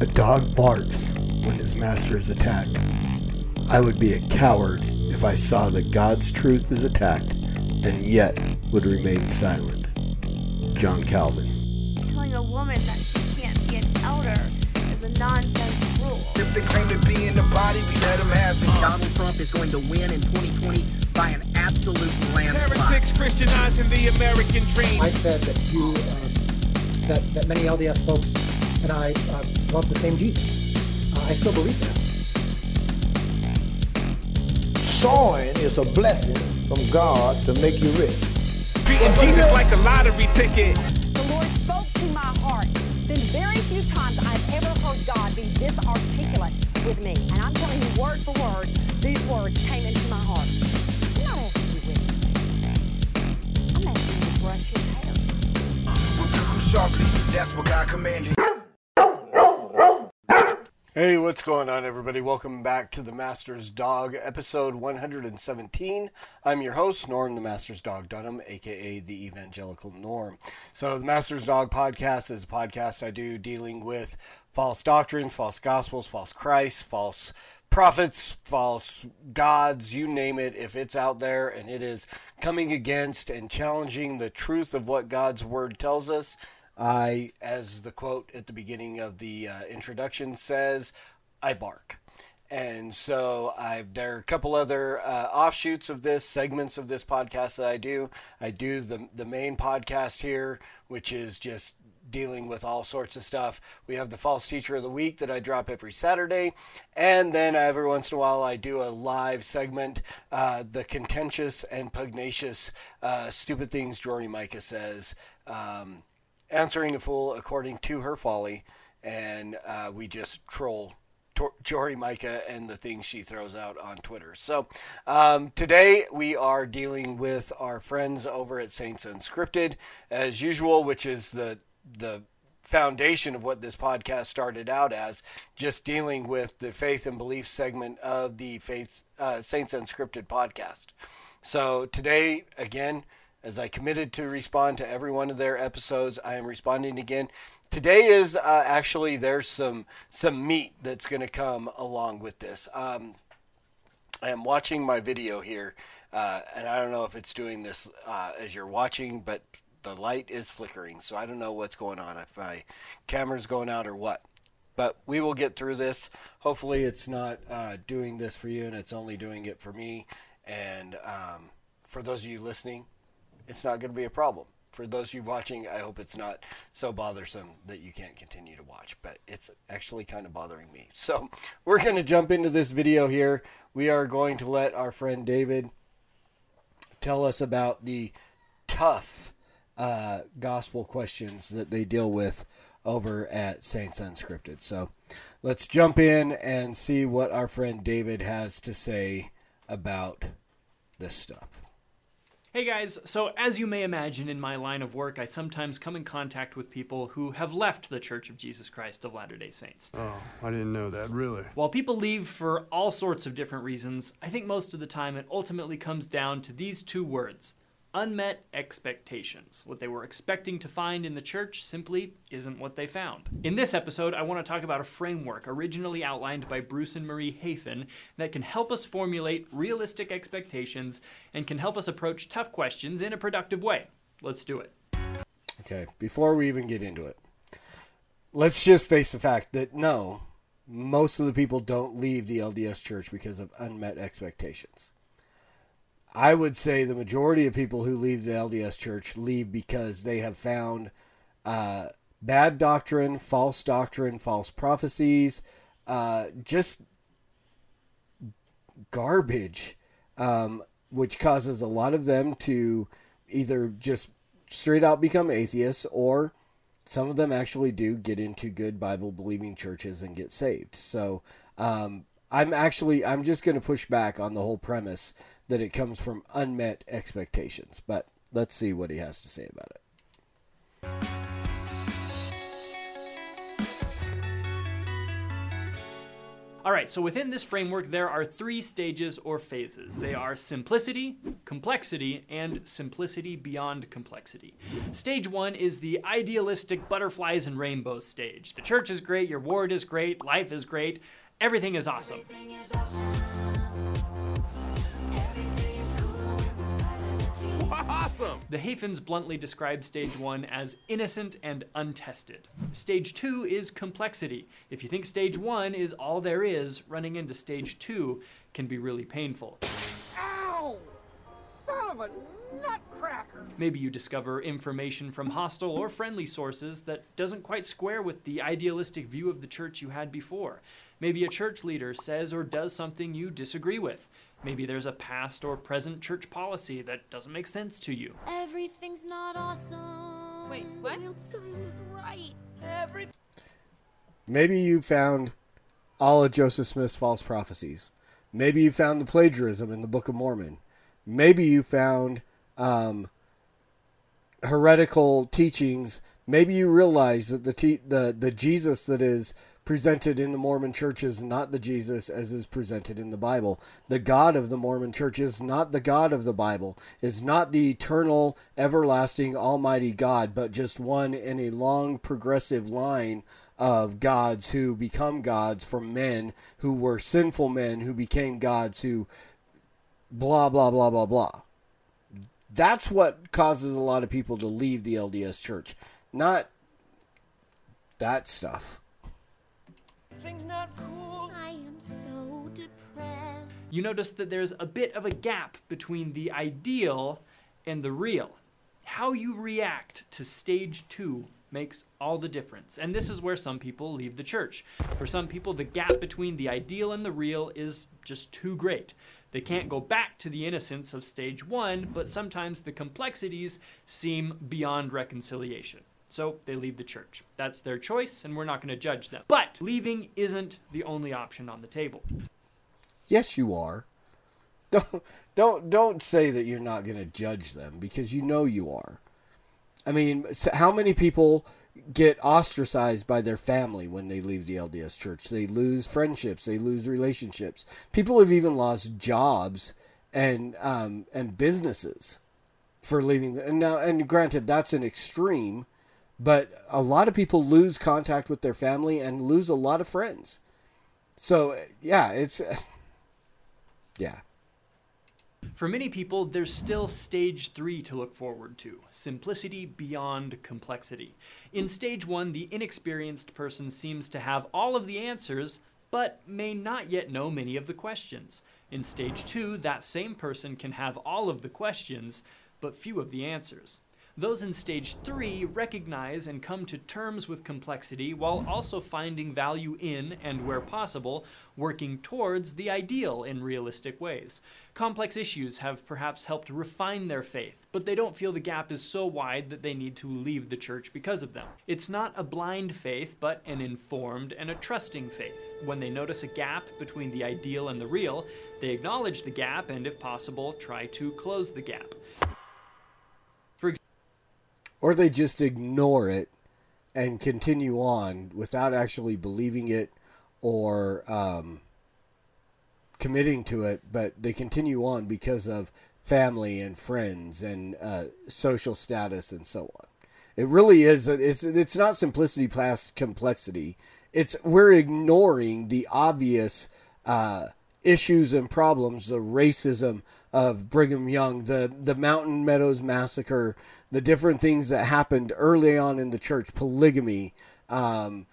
A dog barks when his master is attacked. I would be a coward if I saw that God's truth is attacked and yet would remain silent. John Calvin. Telling a woman that she can't be an elder is a nonsense rule. If they claim to be in the body, we let them have it. Donald Trump is going to win in 2020 by an absolute landslide. Heretics Christianizing the American dream. I said that you, uh, that, that many LDS folks and I uh, love the same Jesus. Uh, I still believe that. Sowing is a blessing from God to make you rich. Treating Jesus like a lottery ticket. The Lord spoke to my heart. Been very few times I've ever heard God be this articulate with me. And I'm telling you word for word, these words came into my heart. I'm not asking you with I'm asking you to brush your hair. We'll do them sharply. That's what God commanded. Hey, what's going on, everybody? Welcome back to the Master's Dog, episode 117. I'm your host, Norm, the Master's Dog Dunham, aka the Evangelical Norm. So, the Master's Dog podcast is a podcast I do dealing with false doctrines, false gospels, false Christ, false prophets, false gods, you name it. If it's out there and it is coming against and challenging the truth of what God's Word tells us, I, as the quote at the beginning of the uh, introduction says, I bark. And so I, there are a couple other uh, offshoots of this, segments of this podcast that I do. I do the, the main podcast here, which is just dealing with all sorts of stuff. We have the false teacher of the week that I drop every Saturday. And then every once in a while, I do a live segment, uh, the contentious and pugnacious uh, stupid things Jory Micah says. Um, answering a fool according to her folly, and uh, we just troll Tor- Jory Micah and the things she throws out on Twitter. So um, today we are dealing with our friends over at Saints Unscripted, as usual, which is the the foundation of what this podcast started out as, just dealing with the faith and belief segment of the Faith uh, Saints Unscripted podcast. So today, again as I committed to respond to every one of their episodes, I am responding again. Today is uh, actually there's some some meat that's going to come along with this. Um, I am watching my video here, uh, and I don't know if it's doing this uh, as you're watching, but the light is flickering, so I don't know what's going on. If my camera's going out or what. But we will get through this. Hopefully, it's not uh, doing this for you, and it's only doing it for me. And um, for those of you listening, it's not going to be a problem. For those of you watching, I hope it's not so bothersome that you can't continue to watch, but it's actually kind of bothering me. So we're going to jump into this video here. We are going to let our friend David tell us about the tough uh, gospel questions that they deal with over at Saints Unscripted. So let's jump in and see what our friend David has to say about this stuff. Hey guys, so as you may imagine in my line of work, I sometimes come in contact with people who have left the Church of Jesus Christ of Latter day Saints. Oh, I didn't know that, really. While people leave for all sorts of different reasons, I think most of the time it ultimately comes down to these two words unmet expectations. What they were expecting to find in the church simply isn't what they found. In this episode, I want to talk about a framework originally outlined by Bruce and Marie Hafen that can help us formulate realistic expectations and can help us approach tough questions in a productive way. Let's do it. Okay, before we even get into it, let's just face the fact that no, most of the people don't leave the LDS church because of unmet expectations. I would say the majority of people who leave the LDS church leave because they have found uh, bad doctrine, false doctrine, false prophecies, uh, just garbage, um, which causes a lot of them to either just straight out become atheists or some of them actually do get into good Bible believing churches and get saved. So um, I'm actually I'm just going to push back on the whole premise that it comes from unmet expectations. But let's see what he has to say about it. All right, so within this framework, there are three stages or phases. They are simplicity, complexity, and simplicity beyond complexity. Stage one is the idealistic butterflies and rainbows stage. The church is great, your ward is great, life is great, everything is awesome. Awesome! The Hafens bluntly describe stage one as innocent and untested. Stage two is complexity. If you think stage one is all there is, running into stage two can be really painful. Ow! Son of a nutcracker! Maybe you discover information from hostile or friendly sources that doesn't quite square with the idealistic view of the church you had before. Maybe a church leader says or does something you disagree with. Maybe there's a past or present church policy that doesn't make sense to you. Everything's not awesome. Wait, what? Einstein was right. Maybe you found all of Joseph Smith's false prophecies. Maybe you found the plagiarism in the Book of Mormon. Maybe you found um, heretical teachings. Maybe you realize that the te- the the Jesus that is presented in the Mormon church is not the Jesus as is presented in the Bible. The God of the Mormon church is not the God of the Bible, is not the eternal, everlasting, almighty God, but just one in a long progressive line of gods who become gods from men who were sinful men who became gods who blah blah blah blah blah. That's what causes a lot of people to leave the LDS church, not that stuff. I am so depressed. You notice that there's a bit of a gap between the ideal and the real. How you react to stage two makes all the difference. And this is where some people leave the church. For some people, the gap between the ideal and the real is just too great. They can't go back to the innocence of stage one, but sometimes the complexities seem beyond reconciliation. So they leave the church. That's their choice, and we're not going to judge them. But leaving isn't the only option on the table. Yes, you are. Don't don't don't say that you're not going to judge them because you know you are. I mean, how many people get ostracized by their family when they leave the LDS church? They lose friendships, they lose relationships. People have even lost jobs and um, and businesses for leaving. The, and now, and granted, that's an extreme, but a lot of people lose contact with their family and lose a lot of friends. So yeah, it's yeah. For many people, there's still stage three to look forward to simplicity beyond complexity. In stage one, the inexperienced person seems to have all of the answers, but may not yet know many of the questions. In stage two, that same person can have all of the questions, but few of the answers. Those in stage three recognize and come to terms with complexity while also finding value in, and where possible, working towards the ideal in realistic ways. Complex issues have perhaps helped refine their faith, but they don't feel the gap is so wide that they need to leave the church because of them. It's not a blind faith, but an informed and a trusting faith. When they notice a gap between the ideal and the real, they acknowledge the gap and, if possible, try to close the gap. Or they just ignore it and continue on without actually believing it or um, committing to it, but they continue on because of family and friends and uh, social status and so on. It really is. It's it's not simplicity past complexity. It's we're ignoring the obvious uh, issues and problems, the racism of Brigham Young, the the Mountain Meadows massacre, the different things that happened early on in the church, polygamy, um,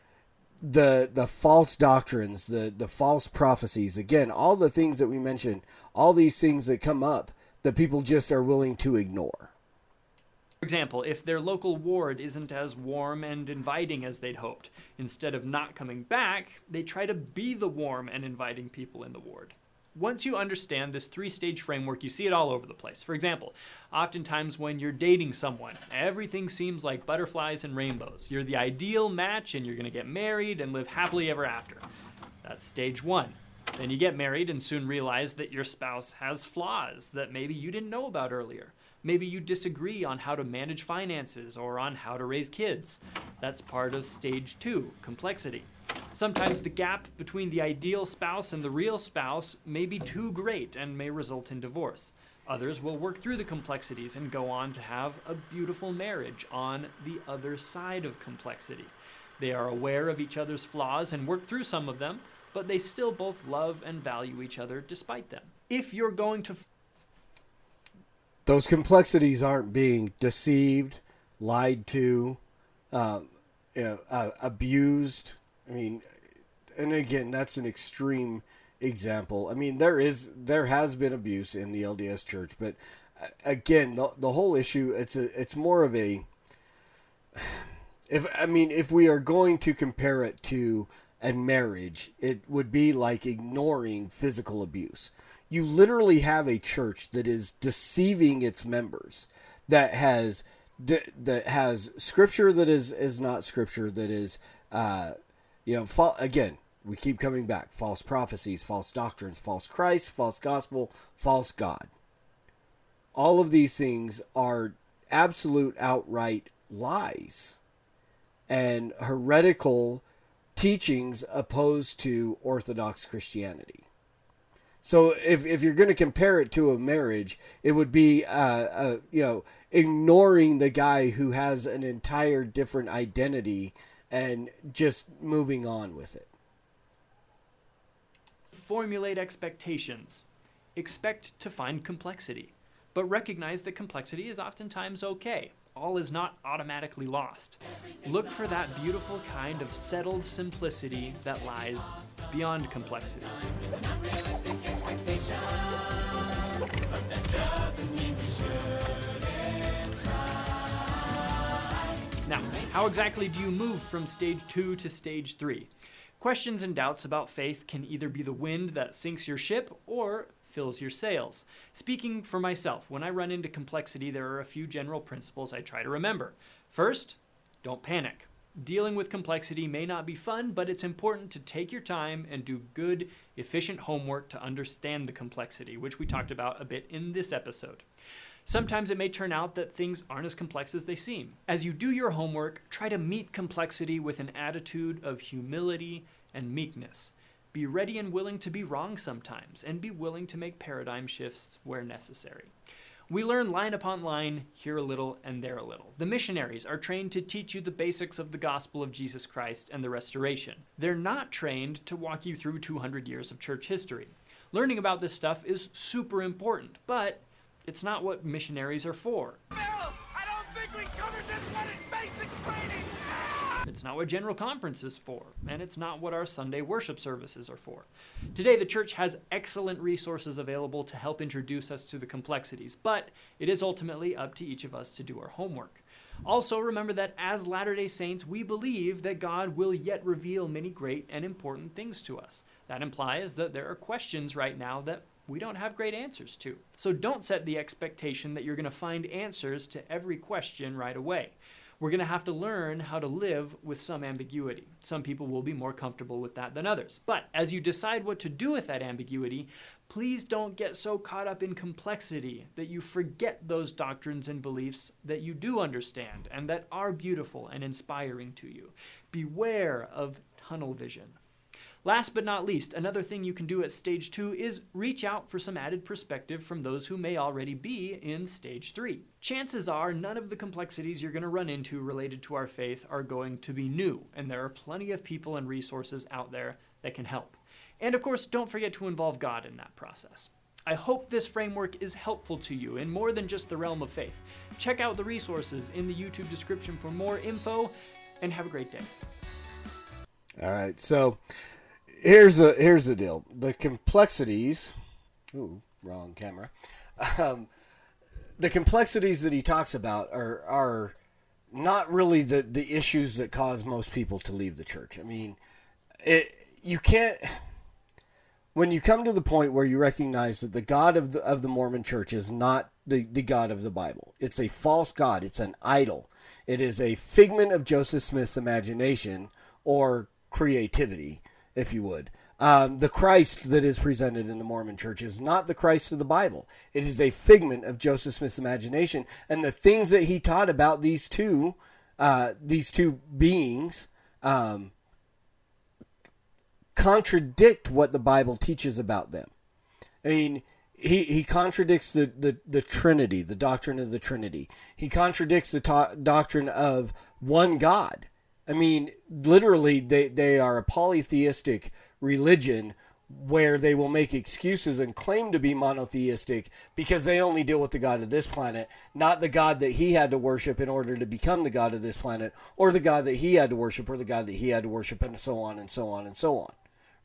the the false doctrines, the the false prophecies. Again, all the things that we mentioned, all these things that come up that people just are willing to ignore. For example, if their local ward isn't as warm and inviting as they'd hoped, instead of not coming back, they try to be the warm and inviting people in the ward. Once you understand this three stage framework, you see it all over the place. For example, oftentimes when you're dating someone, everything seems like butterflies and rainbows. You're the ideal match and you're going to get married and live happily ever after. That's stage one. Then you get married and soon realize that your spouse has flaws that maybe you didn't know about earlier. Maybe you disagree on how to manage finances or on how to raise kids. That's part of stage two, complexity. Sometimes the gap between the ideal spouse and the real spouse may be too great and may result in divorce. Others will work through the complexities and go on to have a beautiful marriage on the other side of complexity. They are aware of each other's flaws and work through some of them, but they still both love and value each other despite them. If you're going to those complexities aren't being deceived, lied to, know, uh, abused. I mean, and again, that's an extreme example. I mean, there is there has been abuse in the LDS Church, but uh, again, the, the whole issue it's a it's more of a if I mean if we are going to compare it to a marriage, it would be like ignoring physical abuse. You literally have a church that is deceiving its members, that has that has scripture that is is not scripture that is uh, you know fa- again we keep coming back. False prophecies false doctrines false christ false gospel false god. All of these things are absolute outright lies and heretical teachings opposed to orthodox christianity. So if, if you're going to compare it to a marriage it would be uh, uh, you know ignoring the guy who has an entire different identity and just moving on with it formulate expectations. Expect to find complexity, but recognize that complexity is oftentimes okay. All is not automatically lost. Look for that beautiful kind of settled simplicity that lies beyond complexity. How exactly do you move from stage two to stage three? Questions and doubts about faith can either be the wind that sinks your ship or fills your sails. Speaking for myself, when I run into complexity, there are a few general principles I try to remember. First, don't panic. Dealing with complexity may not be fun, but it's important to take your time and do good, efficient homework to understand the complexity, which we talked about a bit in this episode. Sometimes it may turn out that things aren't as complex as they seem. As you do your homework, try to meet complexity with an attitude of humility and meekness. Be ready and willing to be wrong sometimes, and be willing to make paradigm shifts where necessary. We learn line upon line, here a little and there a little. The missionaries are trained to teach you the basics of the gospel of Jesus Christ and the restoration. They're not trained to walk you through 200 years of church history. Learning about this stuff is super important, but it's not what missionaries are for. It's not what General Conference is for, and it's not what our Sunday worship services are for. Today, the church has excellent resources available to help introduce us to the complexities, but it is ultimately up to each of us to do our homework. Also, remember that as Latter day Saints, we believe that God will yet reveal many great and important things to us. That implies that there are questions right now that we don't have great answers to. So don't set the expectation that you're going to find answers to every question right away. We're going to have to learn how to live with some ambiguity. Some people will be more comfortable with that than others. But as you decide what to do with that ambiguity, please don't get so caught up in complexity that you forget those doctrines and beliefs that you do understand and that are beautiful and inspiring to you. Beware of tunnel vision. Last but not least, another thing you can do at stage two is reach out for some added perspective from those who may already be in stage three. Chances are none of the complexities you're going to run into related to our faith are going to be new, and there are plenty of people and resources out there that can help. And of course, don't forget to involve God in that process. I hope this framework is helpful to you in more than just the realm of faith. Check out the resources in the YouTube description for more info, and have a great day. All right, so here's a here's the deal. The complexities. Ooh, wrong camera. Um, the complexities that he talks about are are not really the the issues that cause most people to leave the church. I mean, it you can't when you come to the point where you recognize that the God of the of the Mormon church is not the, the God of the Bible. It's a false God. It's an idol. It is a figment of Joseph Smith's imagination or creativity if you would. Um, the Christ that is presented in the Mormon church is not the Christ of the Bible. It is a figment of Joseph Smith's imagination, and the things that he taught about these two, uh, these two beings, um, contradict what the Bible teaches about them. I mean, he, he contradicts the, the, the Trinity, the doctrine of the Trinity. He contradicts the doctrine of one God. I mean, literally, they, they are a polytheistic religion where they will make excuses and claim to be monotheistic because they only deal with the God of this planet, not the God that he had to worship in order to become the God of this planet, or the God that he had to worship, or the God that he had to worship, and so on and so on and so on.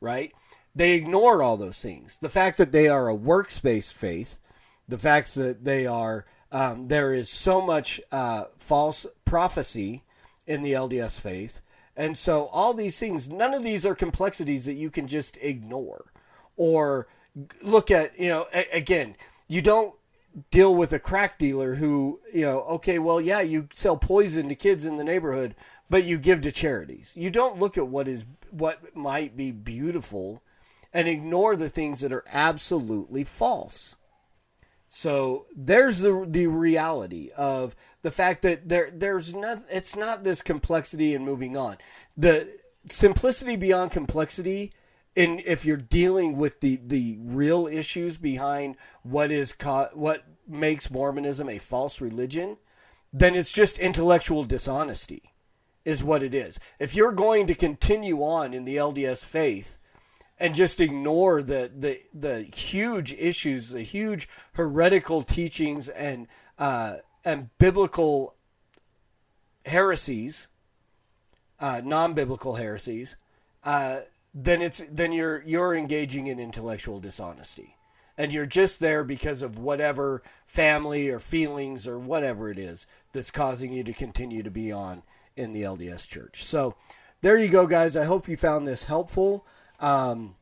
Right? They ignore all those things. The fact that they are a works-based faith, the fact that they are, um, there is so much uh, false prophecy in the LDS faith and so all these things, none of these are complexities that you can just ignore or look at, you know, a- again, you don't deal with a crack dealer who, you know, okay, well, yeah, you sell poison to kids in the neighborhood, but you give to charities. You don't look at what is what might be beautiful and ignore the things that are absolutely false. So there's the the reality of the fact that there there's not it's not this complexity and moving on. The simplicity beyond complexity in if you're dealing with the the real issues behind what is co- what makes Mormonism a false religion, then it's just intellectual dishonesty is what it is. If you're going to continue on in the LDS faith and just ignore the the the huge issues, the huge heretical teachings and uh, and biblical heresies, uh, non-biblical heresies, uh, then it's then you're you're engaging in intellectual dishonesty, and you're just there because of whatever family or feelings or whatever it is that's causing you to continue to be on in the LDS Church. So there you go, guys. I hope you found this helpful. Um,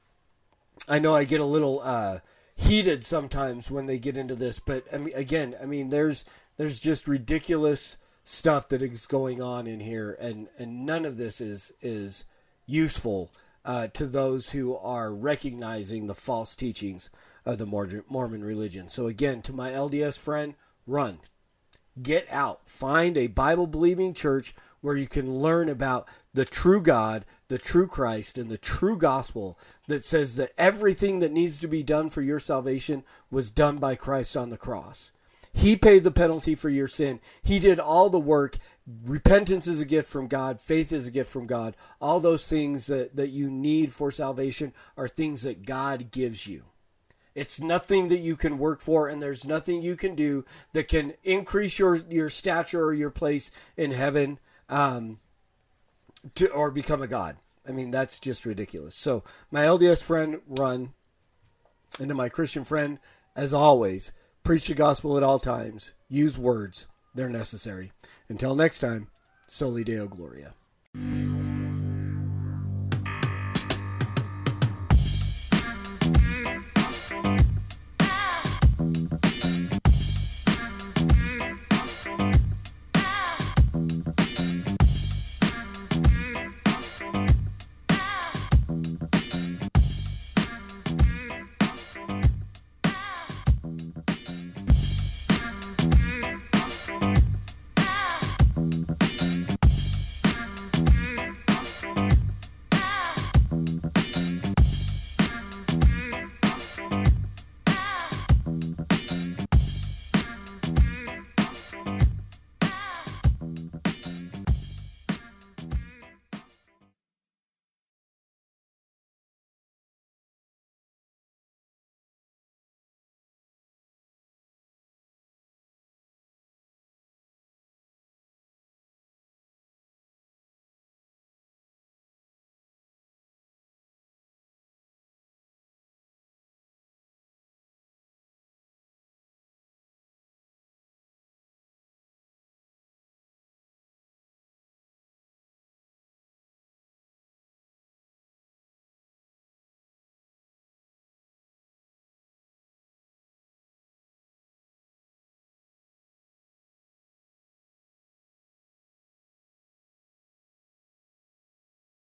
I know I get a little uh, heated sometimes when they get into this, but I mean, again, I mean, there's there's just ridiculous stuff that is going on in here, and and none of this is is useful uh, to those who are recognizing the false teachings of the Mormon religion. So again, to my LDS friend, run, get out, find a Bible believing church where you can learn about the true God, the true Christ, and the true gospel that says that everything that needs to be done for your salvation was done by Christ on the cross. He paid the penalty for your sin. He did all the work. Repentance is a gift from God. Faith is a gift from God. All those things that, that you need for salvation are things that God gives you. It's nothing that you can work for, and there's nothing you can do that can increase your, your stature or your place in heaven um, to or become a god. I mean, that's just ridiculous. So, my LDS friend, run. And to my Christian friend, as always, preach the gospel at all times. Use words, they're necessary. Until next time, Soli Deo Gloria.